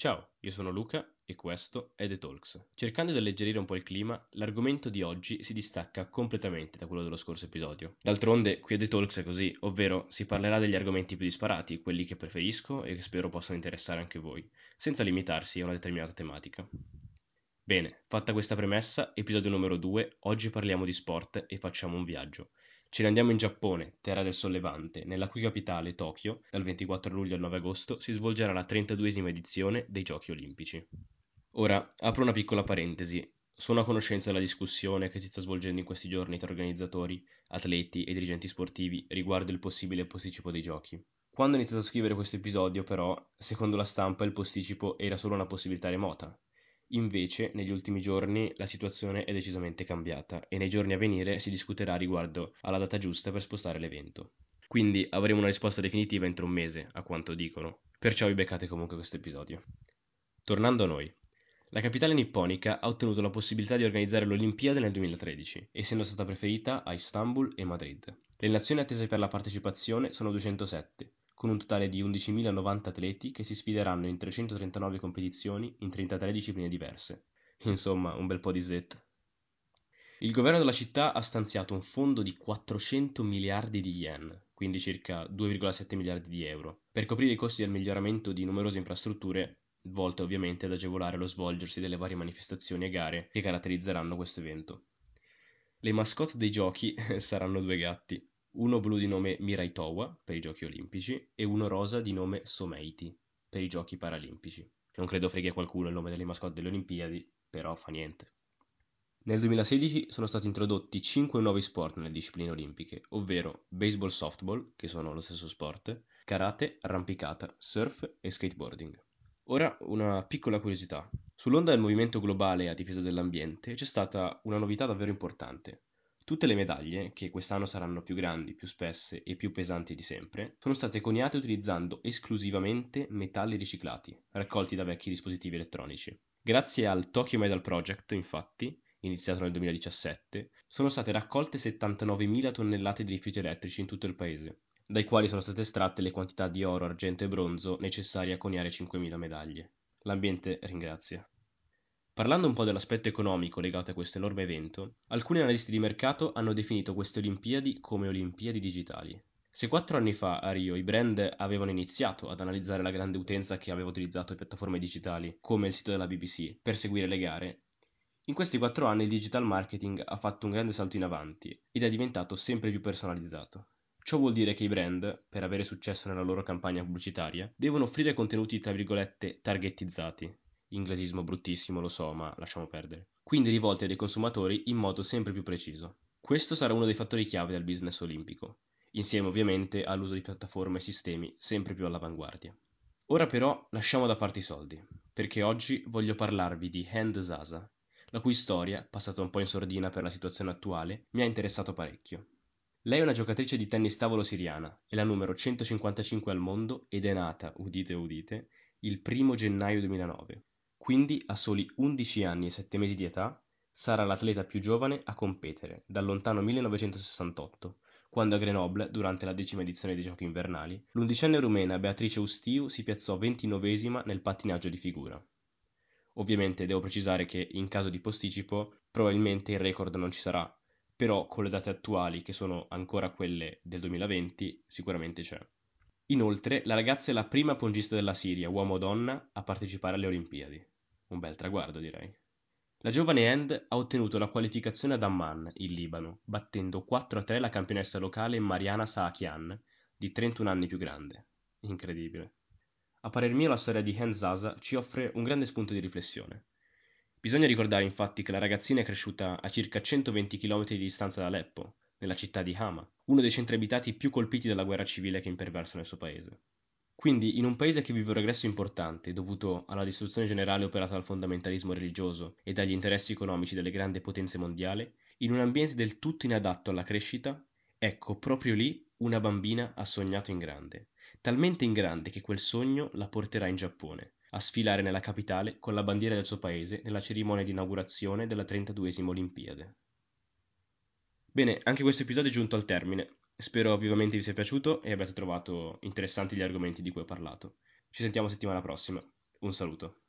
Ciao, io sono Luca e questo è The Talks. Cercando di alleggerire un po' il clima, l'argomento di oggi si distacca completamente da quello dello scorso episodio. D'altronde, qui a The Talks è così, ovvero si parlerà degli argomenti più disparati, quelli che preferisco e che spero possano interessare anche voi, senza limitarsi a una determinata tematica. Bene, fatta questa premessa, episodio numero 2, oggi parliamo di sport e facciamo un viaggio. Ce ne andiamo in Giappone, terra del sollevante, nella cui capitale, Tokyo, dal 24 luglio al 9 agosto, si svolgerà la 32esima edizione dei Giochi Olimpici. Ora, apro una piccola parentesi. Sono a conoscenza della discussione che si sta svolgendo in questi giorni tra organizzatori, atleti e dirigenti sportivi riguardo il possibile posticipo dei giochi. Quando ho iniziato a scrivere questo episodio, però, secondo la stampa il posticipo era solo una possibilità remota, Invece, negli ultimi giorni la situazione è decisamente cambiata e nei giorni a venire si discuterà riguardo alla data giusta per spostare l'evento. Quindi avremo una risposta definitiva entro un mese, a quanto dicono. Perciò vi beccate comunque questo episodio. Tornando a noi. La capitale nipponica ha ottenuto la possibilità di organizzare l'Olimpiade nel 2013, essendo stata preferita a Istanbul e Madrid. Le nazioni attese per la partecipazione sono 207, con un totale di 11.090 atleti che si sfideranno in 339 competizioni in 33 discipline diverse. Insomma, un bel po' di zet. Il governo della città ha stanziato un fondo di 400 miliardi di yen, quindi circa 2,7 miliardi di euro, per coprire i costi del miglioramento di numerose infrastrutture, volte ovviamente ad agevolare lo svolgersi delle varie manifestazioni e gare che caratterizzeranno questo evento. Le mascotte dei giochi saranno due gatti, uno blu di nome Mirai Towa per i giochi olimpici e uno rosa di nome Someiti per i giochi paralimpici. Non credo freghi a qualcuno il nome delle mascotte delle Olimpiadi, però fa niente. Nel 2016 sono stati introdotti 5 nuovi sport nelle discipline olimpiche, ovvero baseball softball, che sono lo stesso sport, karate, arrampicata, surf e skateboarding. Ora una piccola curiosità. Sull'onda del movimento globale a difesa dell'ambiente c'è stata una novità davvero importante, Tutte le medaglie, che quest'anno saranno più grandi, più spesse e più pesanti di sempre, sono state coniate utilizzando esclusivamente metalli riciclati, raccolti da vecchi dispositivi elettronici. Grazie al Tokyo Medal Project, infatti, iniziato nel 2017, sono state raccolte 79.000 tonnellate di rifiuti elettrici in tutto il paese, dai quali sono state estratte le quantità di oro, argento e bronzo necessarie a coniare 5.000 medaglie. L'ambiente ringrazia. Parlando un po' dell'aspetto economico legato a questo enorme evento, alcuni analisti di mercato hanno definito queste Olimpiadi come Olimpiadi digitali. Se quattro anni fa a Rio i brand avevano iniziato ad analizzare la grande utenza che aveva utilizzato le piattaforme digitali, come il sito della BBC, per seguire le gare, in questi quattro anni il digital marketing ha fatto un grande salto in avanti ed è diventato sempre più personalizzato. Ciò vuol dire che i brand, per avere successo nella loro campagna pubblicitaria, devono offrire contenuti tra virgolette targetizzati, inglesismo bruttissimo, lo so, ma lasciamo perdere. Quindi rivolti ai consumatori in modo sempre più preciso. Questo sarà uno dei fattori chiave del business olimpico, insieme ovviamente all'uso di piattaforme e sistemi sempre più all'avanguardia. Ora però lasciamo da parte i soldi, perché oggi voglio parlarvi di Hand Zaza, la cui storia, passata un po' in sordina per la situazione attuale, mi ha interessato parecchio. Lei è una giocatrice di tennis tavolo siriana, è la numero 155 al mondo ed è nata, udite udite, il 1 gennaio 2009. Quindi a soli 11 anni e 7 mesi di età sarà l'atleta più giovane a competere, dal lontano 1968, quando a Grenoble, durante la decima edizione dei Giochi invernali, l'undicenne rumena Beatrice Ustiu si piazzò ventinovesima nel pattinaggio di figura. Ovviamente devo precisare che in caso di posticipo probabilmente il record non ci sarà, però con le date attuali, che sono ancora quelle del 2020, sicuramente c'è. Inoltre, la ragazza è la prima pongista della Siria, uomo o donna, a partecipare alle Olimpiadi. Un bel traguardo, direi. La giovane End ha ottenuto la qualificazione ad Amman, in Libano, battendo 4-3 la campionessa locale Mariana Saakian, di 31 anni più grande. Incredibile. A parer mio la storia di Hand Zaza ci offre un grande spunto di riflessione. Bisogna ricordare infatti che la ragazzina è cresciuta a circa 120 km di distanza da Aleppo, nella città di Hama, uno dei centri abitati più colpiti dalla guerra civile che imperversa nel suo paese. Quindi, in un paese che vive un regresso importante dovuto alla distruzione generale operata dal fondamentalismo religioso e dagli interessi economici delle grandi potenze mondiali, in un ambiente del tutto inadatto alla crescita, ecco, proprio lì una bambina ha sognato in grande, talmente in grande che quel sogno la porterà in Giappone, a sfilare nella capitale con la bandiera del suo paese nella cerimonia di inaugurazione della 32esima Olimpiade. Bene, anche questo episodio è giunto al termine. Spero vivamente vi sia piaciuto e abbiate trovato interessanti gli argomenti di cui ho parlato. Ci sentiamo settimana prossima. un saluto.